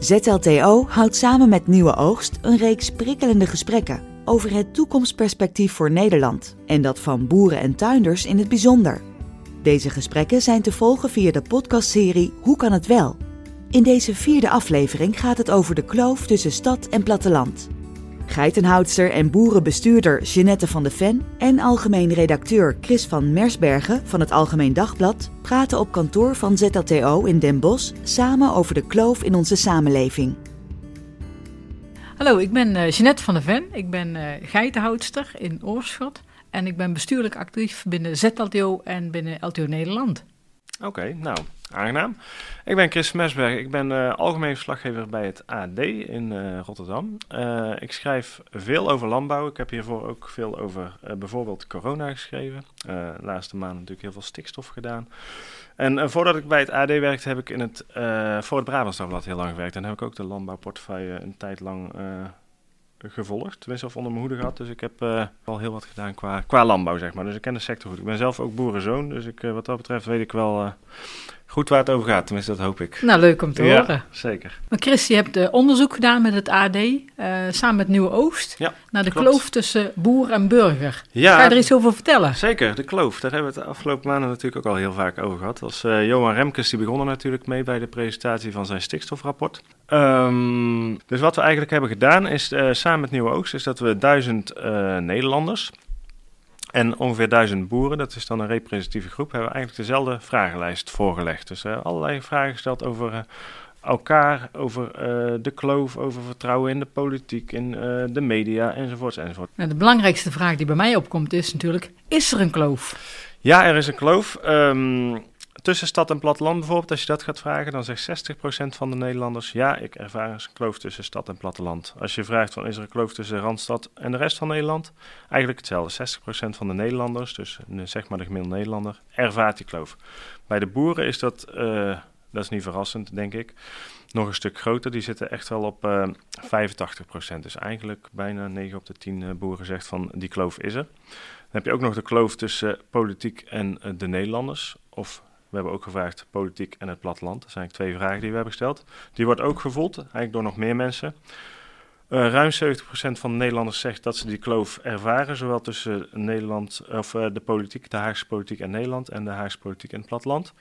ZLTO houdt samen met Nieuwe Oogst een reeks prikkelende gesprekken over het toekomstperspectief voor Nederland en dat van boeren en tuinders in het bijzonder. Deze gesprekken zijn te volgen via de podcastserie Hoe kan het wel? In deze vierde aflevering gaat het over de kloof tussen stad en platteland. Geitenhoudster en boerenbestuurder Jeanette van de Ven en algemeen redacteur Chris van Mersbergen van het Algemeen Dagblad praten op kantoor van ZLTO in Den Bosch samen over de kloof in onze samenleving. Hallo, ik ben uh, Jeanette van der Ven. Ik ben uh, geitenhoudster in Oorschot. En ik ben bestuurlijk actief binnen ZLTO en binnen LTO Nederland. Oké, nou, aangenaam. Ik ben Chris Mesberg. Ik ben uh, algemeen verslaggever bij het AD in uh, Rotterdam. Uh, ik schrijf veel over landbouw. Ik heb hiervoor ook veel over bijvoorbeeld corona geschreven. de laatste maanden natuurlijk heel veel stikstof gedaan. En voordat ik bij het AD werkte, heb ik in het, voor het Brabants heel lang gewerkt. En heb ik ook de landbouwportefeuille een tijd lang gevolgd. Tenminste, of onder mijn hoede gehad. Dus ik heb uh, al heel wat gedaan qua, qua landbouw, zeg maar. Dus ik ken de sector goed. Ik ben zelf ook boerenzoon. Dus ik, wat dat betreft weet ik wel goed waar het over gaat. Tenminste, dat hoop ik. Nou, leuk om te ja, horen. zeker. Maar Chris, je hebt onderzoek gedaan met het AD, samen met Nieuwe Oogst, ja, naar de klopt. kloof tussen boer en burger. Ja, Ga je er iets over vertellen? Zeker, de kloof. Daar hebben we het de afgelopen maanden natuurlijk ook al heel vaak over gehad. Dat was Johan Remkes, die begon er natuurlijk mee bij de presentatie van zijn stikstofrapport. Um, dus wat we eigenlijk hebben gedaan is, uh, samen met Nieuwe Oogst, is dat we duizend uh, Nederlanders en ongeveer duizend boeren, dat is dan een representatieve groep, hebben we eigenlijk dezelfde vragenlijst voorgelegd. Dus uh, allerlei vragen gesteld over elkaar, over de kloof, over vertrouwen in de politiek, in de media enzovoorts enzovoort. Nou, de belangrijkste vraag die bij mij opkomt is natuurlijk, is er een kloof? Ja, er is een kloof. Um, tussen stad en platteland bijvoorbeeld, als je dat gaat vragen, dan zegt 60% van de Nederlanders ja, ik ervaar een kloof tussen stad en platteland. Als je vraagt van is er een kloof tussen Randstad en de rest van Nederland, eigenlijk hetzelfde. 60% van de Nederlanders, dus zeg maar de gemiddelde Nederlander, ervaart die kloof. Bij de boeren is dat, uh, dat is niet verrassend denk ik, nog een stuk groter. Die zitten echt wel op uh, 85%. Dus eigenlijk bijna 9 op de 10 boeren zegt van die kloof is er. Dan heb je ook nog de kloof tussen politiek en de Nederlanders, of we hebben ook gevraagd politiek en het platteland. Dat zijn eigenlijk twee vragen die we hebben gesteld. Die wordt ook gevoeld, eigenlijk door nog meer mensen. Uh, ruim 70% van de Nederlanders zegt dat ze die kloof ervaren, zowel tussen Nederland, of, uh, de politiek, de Haagse politiek en Nederland en de Haagse politiek en het platteland.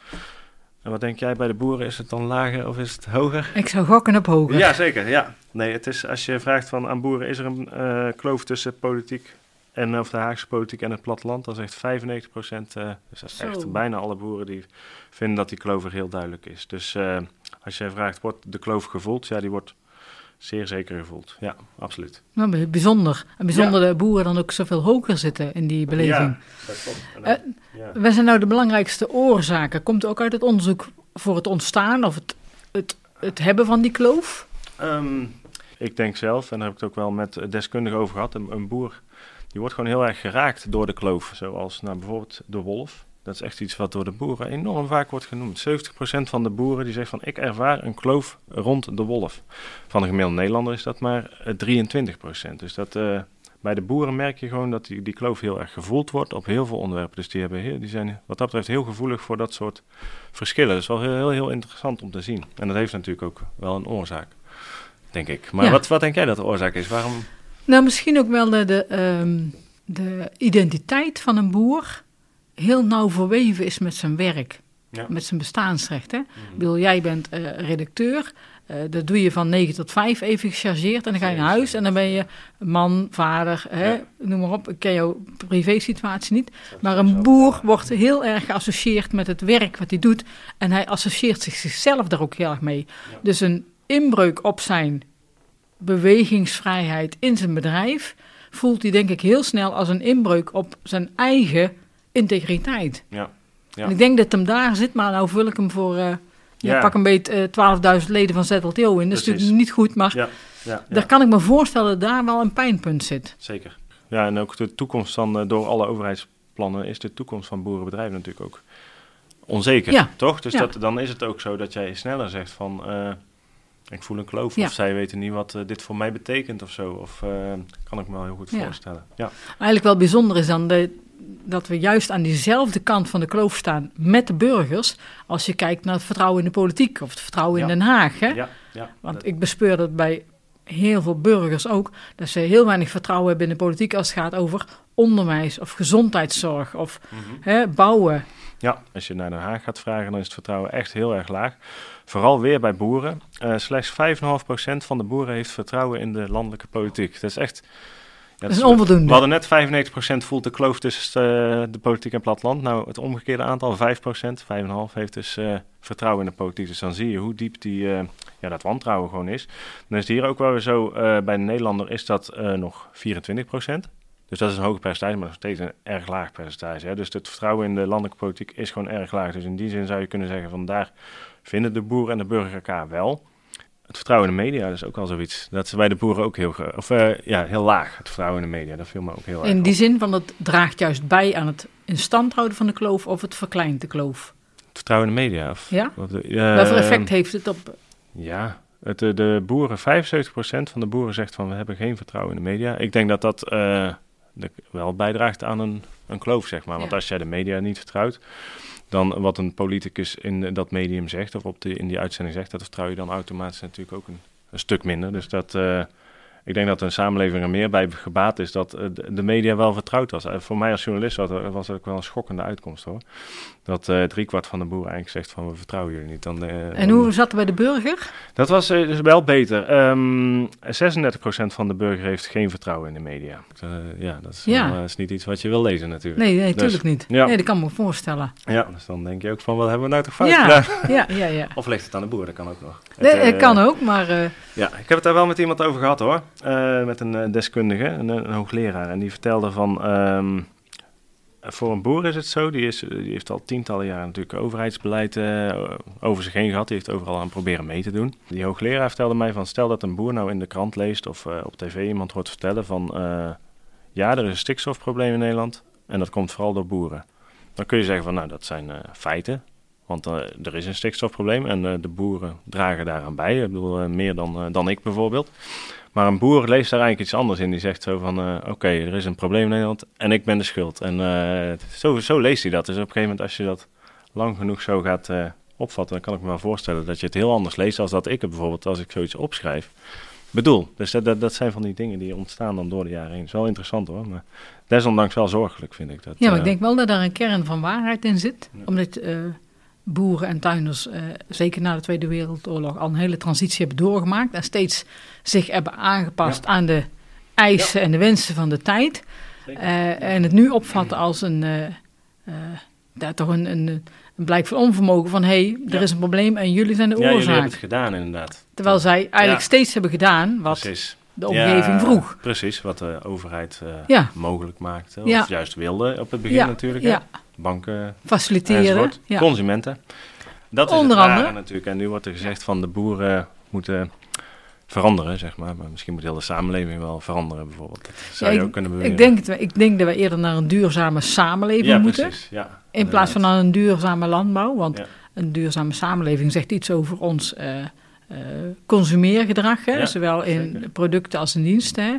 En wat denk jij bij de boeren? Is het dan lager of is het hoger? Ik zou gokken op hoger. Ja, zeker. Ja. Nee, het is, als je vraagt van aan boeren, is er een uh, kloof tussen politiek en of de Haagse politiek en het platteland, dan zegt 95 procent, uh, dus dat is echt Zo. bijna alle boeren die vinden dat die kloof er heel duidelijk is. Dus uh, als jij vraagt, wordt de kloof gevoeld? Ja, die wordt zeer zeker gevoeld. Ja, absoluut. Nou, bijzonder. En bijzonder ja. de boeren dan ook zoveel hoger zitten in die beleving. Ja, dat. Uh, ja. Wat zijn nou de belangrijkste oorzaken? Komt ook uit het onderzoek voor het ontstaan of het, het, het hebben van die kloof? Um, ik denk zelf, en daar heb ik het ook wel met deskundigen over gehad, een, een boer die wordt gewoon heel erg geraakt door de kloof. Zoals nou, bijvoorbeeld de wolf. Dat is echt iets wat door de boeren enorm vaak wordt genoemd. 70% van de boeren die zegt van ik ervaar een kloof rond de wolf. Van de gemiddelde Nederlander is dat maar 23%. Dus dat, uh, bij de boeren merk je gewoon dat die, die kloof heel erg gevoeld wordt op heel veel onderwerpen. Dus die, hebben die zijn wat dat betreft heel gevoelig voor dat soort verschillen. Dat is wel heel, heel, heel interessant om te zien. En dat heeft natuurlijk ook wel een oorzaak, denk ik. Maar ja. wat, wat denk jij dat de oorzaak is? Waarom... Nou, misschien ook wel de, de, um, de identiteit van een boer heel nauw verweven is met zijn werk, ja. met zijn bestaansrecht. Hè? Mm -hmm. Bedoel, jij bent uh, redacteur, uh, dat doe je van 9 tot 5 even gechargeerd en dan ga je naar huis en dan ben je man, vader, hè? Ja. noem maar op. Ik ken jouw privé-situatie niet, maar een boer wordt heel erg geassocieerd met het werk wat hij doet en hij associeert zichzelf daar ook heel erg mee. Ja. Dus een inbreuk op zijn bewegingsvrijheid in zijn bedrijf, voelt hij denk ik heel snel als een inbreuk op zijn eigen integriteit. Ja. Ja. En ik denk dat hem daar zit, maar nou vul ik hem voor, uh, ja, pak een beetje uh, 12.000 leden van ZLTO in. Dat is natuurlijk niet goed, maar Ja, ja, daar kan ik me voorstellen dat daar wel een pijnpunt zit. zeker. Ja, en ook de toekomst van, eh, door alle overheidsplannen, is de toekomst van boerenbedrijven natuurlijk ook onzeker, Ja. toch? Dus dat, dan is het ook zo dat jij sneller zegt van, eh, ik voel een kloof, Ja. of zij weten niet wat eh, dit voor mij betekent of zo. Of eh, kan ik me wel heel goed Ja. voorstellen. Ja, Eigenlijk wel bijzonder is dan de, dat we juist aan diezelfde kant van de kloof staan met de burgers. Als je kijkt naar het vertrouwen in de politiek of het vertrouwen Ja. in Den Haag. Hè? ja, ja. Ja, Want dat- ik bespeur dat bij heel veel burgers ook, dat ze heel weinig vertrouwen hebben in de politiek als het gaat over onderwijs of gezondheidszorg of Mhm. hè, bouwen. Ja, als je naar Den Haag gaat vragen, dan is het vertrouwen echt heel erg laag. Vooral weer bij boeren. Eh, slechts 5,5% van de boeren heeft vertrouwen in de landelijke politiek. Dat is echt... Dat is onvoldoende. We hadden net 95% voelt de kloof tussen eh, de politiek en platteland. Nou, het omgekeerde aantal, 5%, 5,5% heeft dus eh, vertrouwen in de politiek. Dus dan zie je hoe diep die, eh, ja, dat wantrouwen gewoon is. Dan is het hier ook wel weer zo, bij de Nederlander is dat nog 24%. Dus dat is een hoog percentage, maar nog steeds een erg laag percentage. Hè? Dus het vertrouwen in de landelijke politiek is gewoon erg laag. Dus in die zin zou je kunnen zeggen van daar vinden de boeren en de burger elkaar wel. Het vertrouwen in de media is ook al zoiets. Dat is bij de boeren ook heel, of, eh, ja, heel laag, het vertrouwen in de media. Dat viel me ook heel erg In op. die zin van het draagt juist bij aan het in stand houden van de kloof of het verkleint de kloof. Het vertrouwen in de media. Of, Ja? Wat, eh, Wat voor effect heeft het op... Ja, het, de, de boeren, 75% van de boeren zegt van we hebben geen vertrouwen in de media. Ik denk dat dat eh, de- wel bijdraagt aan een, een kloof, zeg maar. Want Ja. als jij de media niet vertrouwt, dan wat een politicus in dat medium zegt of op de, in die uitzending zegt, dat vertrouw je dan automatisch natuurlijk ook een, een stuk minder. Dus dat, eh, ik denk dat een samenleving er meer bij gebaat is dat eh, de, media wel vertrouwd was. Eh, voor mij als journalist was, dat- was dat ook wel een schokkende uitkomst hoor. Dat eh driekwart van de boeren eigenlijk zegt van we vertrouwen jullie niet. Dan, eh, En dan- hoe zat het bij de burger? dat was eh, dus wel beter. Ehm 36% van de burger heeft geen vertrouwen in de media. Eh, ja, dat is, Ja. wel, is niet iets wat je wil lezen natuurlijk. Nee, nee, Dus, natuurlijk niet. ja. Nee, dat kan me voorstellen. Ja, dus dan denk je ook van, wat hebben we nou toch fout Ja, gedaan? ja, ja, ja. Of ligt het aan de boer, dat kan ook nog. Nee, Het, het kan ook, maar eh, Ja, ik heb het daar wel met iemand over gehad hoor. Eh, met een eh, deskundige, een, een hoogleraar. En die vertelde van, ehm, voor een boer is het zo, die, is, die heeft al tientallen jaren natuurlijk overheidsbeleid eh, over zich heen gehad. Die heeft overal aan proberen mee te doen. Die hoogleraar vertelde mij van, stel dat een boer nou in de krant leest of op tv iemand hoort vertellen van, ja, er is een stikstofprobleem in Nederland en dat komt vooral door boeren. Dan kun je zeggen van, nou, dat zijn feiten. Want er is een stikstofprobleem en de boeren dragen daaraan bij. Ik bedoel, meer dan, dan ik bijvoorbeeld. Maar een boer leest daar eigenlijk iets anders in. Die zegt zo van, eh, oké, er is een probleem in Nederland en ik ben de schuld. En eh, zo, zo leest hij dat. Dus op een gegeven moment als je dat lang genoeg zo gaat eh, opvatten... dan kan ik me wel voorstellen dat je het heel anders leest... als dat ik het bijvoorbeeld, als ik zoiets opschrijf, bedoel. Dus dat, dat, dat zijn van die dingen die ontstaan dan door de jaren heen. is wel interessant hoor, maar desondanks wel zorgelijk vind ik dat. Ja, maar ik denk wel dat daar een kern van waarheid in zit. Ja. Omdat boeren en tuinders, eh, zeker na de Tweede Wereldoorlog, al een hele transitie hebben doorgemaakt. En steeds zich hebben aangepast aan de eisen en de wensen van de tijd. Eh, en het nu opvatten als een, eh, toch een, een, een blijk van onvermogen van... hé, hey, er Ja. is een probleem en jullie zijn de ja, jullie oorzaak. hebben het gedaan inderdaad. Terwijl zij eigenlijk steeds hebben gedaan wat Precies. De omgeving vroeg. Precies, wat de overheid eh, mogelijk maakte. Of juist wilde op het begin natuurlijk. ja. Banken, Faciliteren. Consumenten. Dat is Onder het andere. natuurlijk. En nu wordt er gezegd van de boeren moeten veranderen, zeg maar. Maar misschien moet heel de samenleving wel veranderen bijvoorbeeld. Dat zou Ja, je ik- ook kunnen beweren. Ik denk, het, ik denk dat we eerder naar een duurzame samenleving ja, moeten. precies. Ja, In plaats van naar een duurzame landbouw. Want een duurzame samenleving zegt iets over ons eh, consumeergedrag. Hè? Ja, Zowel in zeker. producten als in diensten. Hè?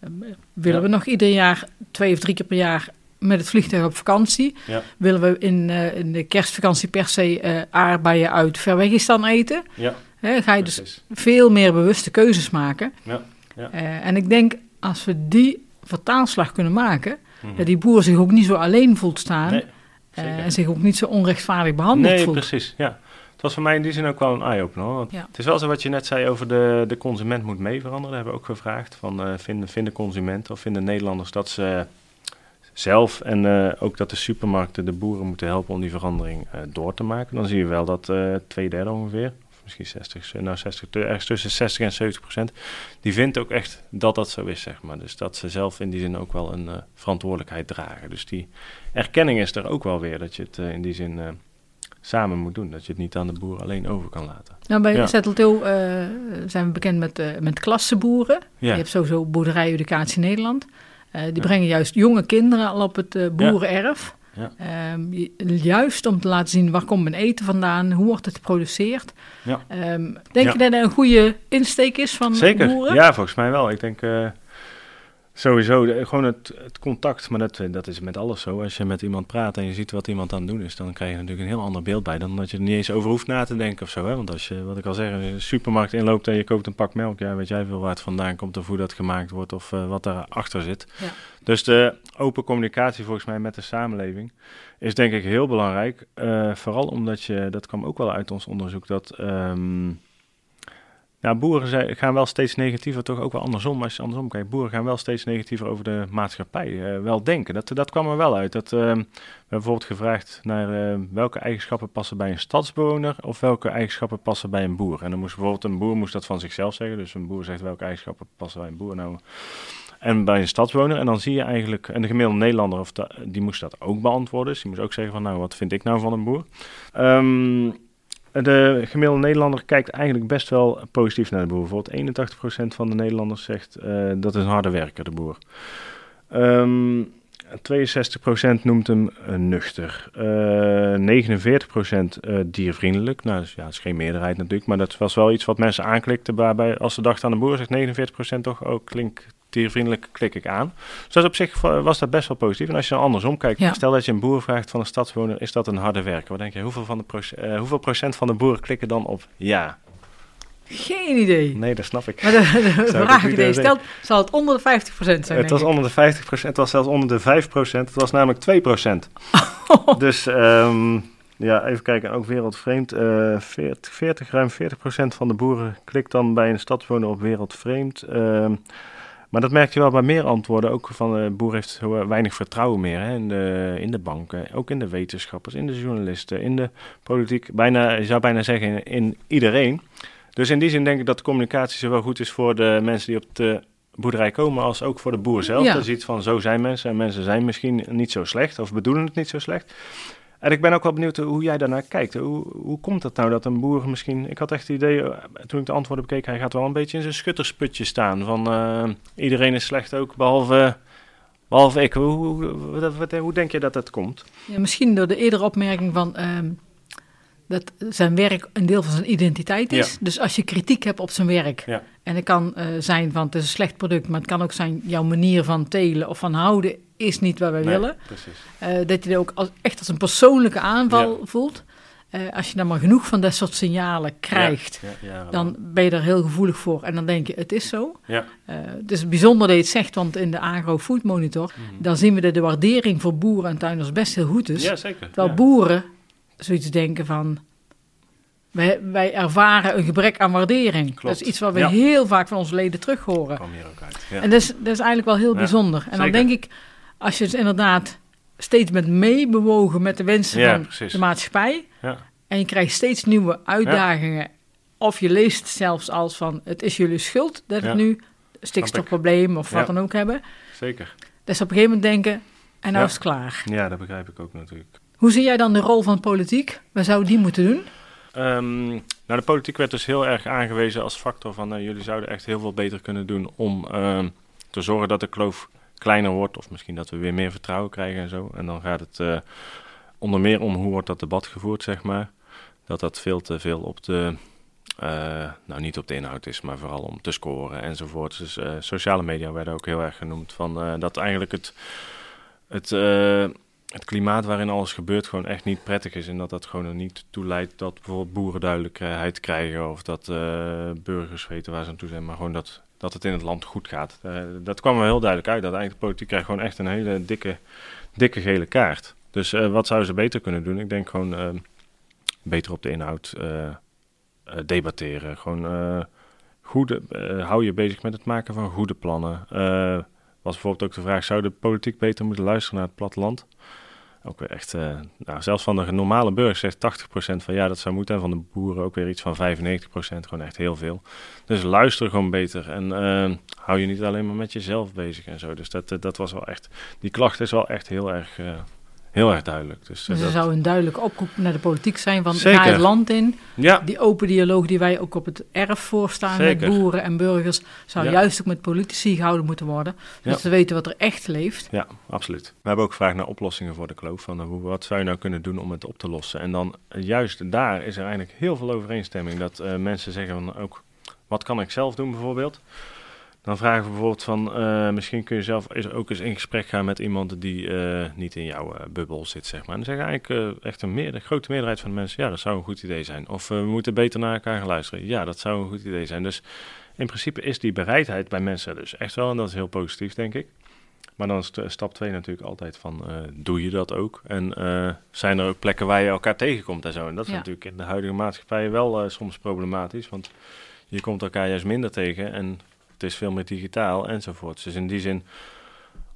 Eh, willen Ja. we nog ieder jaar, twee of drie keer per jaar, met het vliegtuig op vakantie? Ja. Willen we in, eh, in de kerstvakantie per se eh, aardbeien uit Verwegistan eten? Ja, Hè? Ga je dus veel meer bewuste keuzes maken. Ja, ja. Eh, en ik denk, als we die vertaalslag kunnen maken... Mhm. dat die boer zich ook niet zo alleen voelt staan... Nee, eh, en zich ook niet zo onrechtvaardig behandeld Nee, voelt. precies. Ja. Het was voor mij in die zin ook wel een eye-opener. Ja. Het is wel zo wat je net zei over de, de consument moet mee veranderen. Dat hebben we ook gevraagd. Van, eh, vinden, vinden consumenten of vinden Nederlanders dat ze zelf en eh, ook dat de supermarkten de boeren moeten helpen om die verandering eh, door te maken. Dan zie je wel dat twee derde ongeveer, of misschien 60, nou 60, te- ergens tussen 60 en 70 procent, die vindt ook echt dat dat zo is, zeg maar. Dus dat ze zelf in die zin ook wel een verantwoordelijkheid dragen. Dus die erkenning is er ook wel weer, dat je het in die zin samen moet doen. Dat je het niet aan de boer alleen over kan laten. Nou, bij Ja. Eh, zijn we bekend met, eh met klassenboeren. Ja, Je hebt sowieso Boerderijeducatie Nederland. Eh, die Ja. brengen juist jonge kinderen al op het boerenerf. Ja. Je- juist om te laten zien waar komt mijn eten vandaan, hoe wordt het geproduceerd. Ja. Ehm, denk je dat dat een goede insteek is van Zeker, boeren? ja, volgens mij wel. Ik denk, eh, Sowieso, gewoon het, het contact, maar dat, dat is met alles zo. Als je met iemand praat en je ziet wat iemand aan het doen is, dan krijg je natuurlijk een heel ander beeld bij dan dat je er niet eens over hoeft na te denken of zo. Hè? Want als je, wat ik al zeg, een supermarkt inloopt en je koopt een pak melk, ja, weet jij veel waar het vandaan komt of hoe dat gemaakt wordt of uh, wat daarachter zit. Ja. Dus de open communicatie volgens mij met de samenleving is denk ik heel belangrijk. Uh, vooral omdat je, dat kwam ook wel uit ons onderzoek, dat... Um, ja, boeren gaan wel steeds negatiever, toch ook wel andersom. Als je andersom kijkt, boeren gaan wel steeds negatiever over de maatschappij uh, wel denken. Dat, dat kwam er wel uit. Dat, uh, we hebben bijvoorbeeld gevraagd naar uh, welke eigenschappen passen bij een stadsbewoner of welke eigenschappen passen bij een boer. En dan moest bijvoorbeeld een boer moest dat van zichzelf zeggen. Dus een boer zegt welke eigenschappen passen bij een boer. Nou, en bij een stadsbewoner. En dan zie je eigenlijk, en de gemiddelde Nederlander, of die moest dat ook beantwoorden. Dus die moest ook zeggen van, nou, wat vind ik nou van een boer? Um, de gemiddelde Nederlander kijkt eigenlijk best wel positief naar de boer. Bijvoorbeeld 81% van de Nederlanders zegt uh, dat is een harde werker, de boer. Um, ehm, 62% noemt hem uh, nuchter. Uh, 49% diervriendelijk. Nou, dus, ja, dat is geen meerderheid natuurlijk, maar dat was wel iets wat mensen aanklikten. Waarbij als ze dachten aan de boer, zegt 49% toch ook klinkt diervriendelijk klik ik aan. Dus dat op zich was dat best wel positief. En als je dan andersom kijkt, stel dat je een boer vraagt van een stadswoner, is dat een harde werker? Wat denk je, hoeveel, van de procent, uh, hoeveel procent van de boeren klikken dan op ja? Geen idee. Nee, dat snap ik. Maar de, de vraag is, stel, zal het onder de 50% zijn? Het was onder de 50%, het was zelfs onder de 5%, het was namelijk 2%. dus um, ja, even kijken, ook wereldvreemd. Uh, 40, 40, ruim 40% van de boeren klikt dan bij een stadswoner op wereldvreemd. Uh, maar dat merk je wel bij meer antwoorden. Ook van de boer heeft zo weinig vertrouwen meer hè, in, de, in de banken, ook in de wetenschappers, in de journalisten, in de politiek. Bijna, je zou bijna zeggen in, iedereen. Dus in die zin denk ik dat de communicatie zowel goed is voor de mensen die op de boerderij komen als ook voor de boer zelf. Ja. Dat ziet van zo zijn mensen en mensen zijn misschien niet zo slecht of bedoelen het niet zo slecht. En ik ben ook wel benieuwd hoe jij daarnaar kijkt. Hoe, hoe komt het nou dat een boer misschien... Ik had echt het idee, eh, toen ik de antwoorden bekeek... hij gaat wel een beetje in zijn schuttersputje staan. Van uh, iedereen is slecht ook, behalve, behalve ik. Hoe, hoe, hoe, denk je dat dat komt? Ja, misschien door de eerdere opmerking van... Um, dat zijn werk een deel van zijn identiteit is. Dus als je kritiek hebt op zijn werk... Ja. en het kan uh, zijn van het is een slecht product... maar het kan ook zijn jouw manier van telen of van houden is niet wat wij willen. Uh, dat je er ook als, echt als een persoonlijke aanval voelt. Uh, als je dan maar genoeg van dat soort signalen krijgt, ja, dan ben je er heel gevoelig voor. En dan denk je, het is zo. Ja. Uh, het is bijzonder dat je het zegt, want in de Agro Food Monitor... Mm. dan zien we dat de waardering voor boeren en tuinders best heel goed is. Ja, zeker. Terwijl boeren zoiets denken van... Wij, wij, ervaren een gebrek aan waardering. Klopt. Dat is iets wat we heel vaak van onze leden terug horen. Kom hier ook uit. En dat is, dat is eigenlijk wel heel bijzonder. En dan denk ik, als je dus inderdaad steeds bent meebewogen met de wensen van de maatschappij. Ja. En je krijgt steeds nieuwe uitdagingen. Of je leest zelfs als van het is jullie schuld dat we nu stikstofprobleem of wat dan ook hebben. Zeker. Dus op een gegeven moment denken, en nou is het klaar. Ja, dat begrijp ik ook natuurlijk. Hoe zie jij dan de rol van politiek? Wat zou die moeten doen? Um, nou, de politiek werd dus heel erg aangewezen als factor van... Uh, jullie zouden echt heel veel beter kunnen doen om uh, te zorgen dat de kloof kleiner wordt. Of misschien dat we weer meer vertrouwen krijgen en zo. En dan gaat het uh, onder meer om hoe wordt dat debat gevoerd, zeg maar. Dat dat veel te veel op de, uh, nou niet op de inhoud is, maar vooral om te scoren enzovoort. Dus uh, sociale media werden ook heel erg genoemd. Van, dat eigenlijk het, het, het klimaat waarin alles gebeurt gewoon echt niet prettig is. En dat dat gewoon er niet toe leidt dat bijvoorbeeld boeren duidelijkheid krijgen. Of dat burgers weten waar ze aan toe zijn. Maar gewoon dat dat het in het land goed gaat. Uh, dat kwam wel heel duidelijk uit. Dat eigenlijk de politiek krijgt gewoon echt een hele dikke, dikke gele kaart. Dus uh, wat zouden ze beter kunnen doen? Ik denk gewoon uh, beter op de inhoud debatteren. Gewoon goede, hou je bezig met het maken van goede plannen. was bijvoorbeeld ook de vraag, zou de politiek beter moeten luisteren naar het platteland? Ook weer echt, uh, nou, zelfs van de normale burger zegt 80% van ja, dat zou moeten. En van de boeren ook weer iets van 95%, gewoon echt heel veel. Dus luister gewoon beter en uh, hou je niet alleen maar met jezelf bezig en zo. Dus dat, dat was wel echt, die klacht is wel echt heel erg heel erg duidelijk. Dus, dus er zou een duidelijke oproep naar de politiek zijn van Zeker. ga het land in. Ja. Die open dialoog die wij ook op het erf voorstaan Zeker. met boeren en burgers, zou ja. juist ook met politici gehouden moeten worden. Zodat ja. ze weten wat er echt leeft. Ja, absoluut. We hebben ook gevraagd naar oplossingen voor de kloof. Van, hoe, wat zou je nou kunnen doen om het op te lossen? En dan juist daar is er eigenlijk heel veel overeenstemming. Dat uh, mensen zeggen van ook, wat kan ik zelf doen bijvoorbeeld? Dan vragen we bijvoorbeeld van, eh, misschien kun je zelf ook eens in gesprek gaan met iemand die uh, niet in jouw uh, bubbel zit, zeg maar. En dan zeggen eigenlijk echt een meer, grote meerderheid van de mensen, ja, dat zou een goed idee zijn. Of we moeten beter naar elkaar gaan luisteren. Ja, dat zou een goed idee zijn. Dus in principe is die bereidheid bij mensen dus echt wel, en dat is heel positief, denk ik. Maar dan is stap 2 natuurlijk altijd van, doe je dat ook? En zijn er ook plekken waar je elkaar tegenkomt en zo? En dat is natuurlijk in de huidige maatschappij wel soms problematisch, want je komt elkaar juist minder tegen en het is veel meer digitaal enzovoort. Dus in die zin,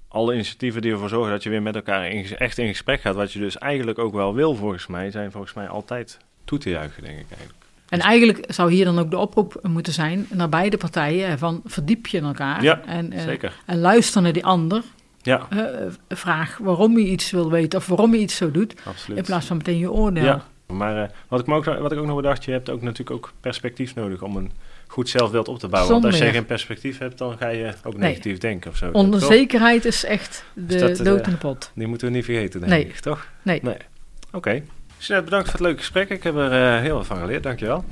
alle initiatieven die ervoor zorgen dat je weer met elkaar in, echt in gesprek gaat, wat je dus eigenlijk ook wel wil volgens mij, zijn volgens mij altijd toe te juichen, denk ik eigenlijk. En eigenlijk zou hier dan ook de oproep moeten zijn naar beide partijen van verdiep je in elkaar ja, en, uh, zeker. en luister naar die ander. Ja. Uh, vraag waarom je iets wil weten of waarom je iets zo doet, Absoluut. in plaats van meteen je oordeel. Ja. Maar uh, wat, ik ook, wat ik ook nog bedacht, je hebt ook natuurlijk ook perspectief nodig om een goed zelfbeeld op te bouwen. Want als je geen perspectief hebt, dan ga je ook negatief denken of zo. Onzekerheid is echt de dus dood in de pot. Die moeten we niet vergeten, denk nee. ik, toch? Nee. nee. Oké. Okay. Jeanette, bedankt voor het leuke gesprek. Ik heb er uh, heel veel van geleerd. Dankjewel.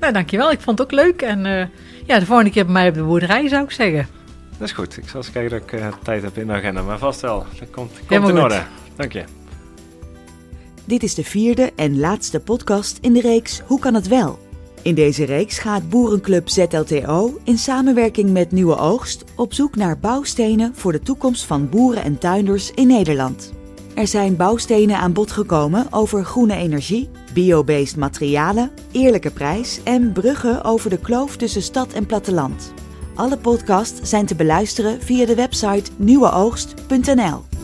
Nou, dankjewel. Ik vond het ook leuk. En uh, ja, de volgende keer bij mij op de boerderij zou ik zeggen. Dat is goed. Ik zal eens kijken dat ik uh, tijd heb in de agenda. Maar vast wel. Dat komt, komt in orde. Dank je. Dit is de vierde en laatste podcast in de reeks Hoe kan het wel? In deze reeks gaat Boerenclub ZLTO in samenwerking met Nieuwe Oogst op zoek naar bouwstenen voor de toekomst van boeren en tuinders in Nederland. Er zijn bouwstenen aan bod gekomen over groene energie, biobased materialen, eerlijke prijs en bruggen over de kloof tussen stad en platteland. Alle podcasts zijn te beluisteren via de website nieuweoogst.nl.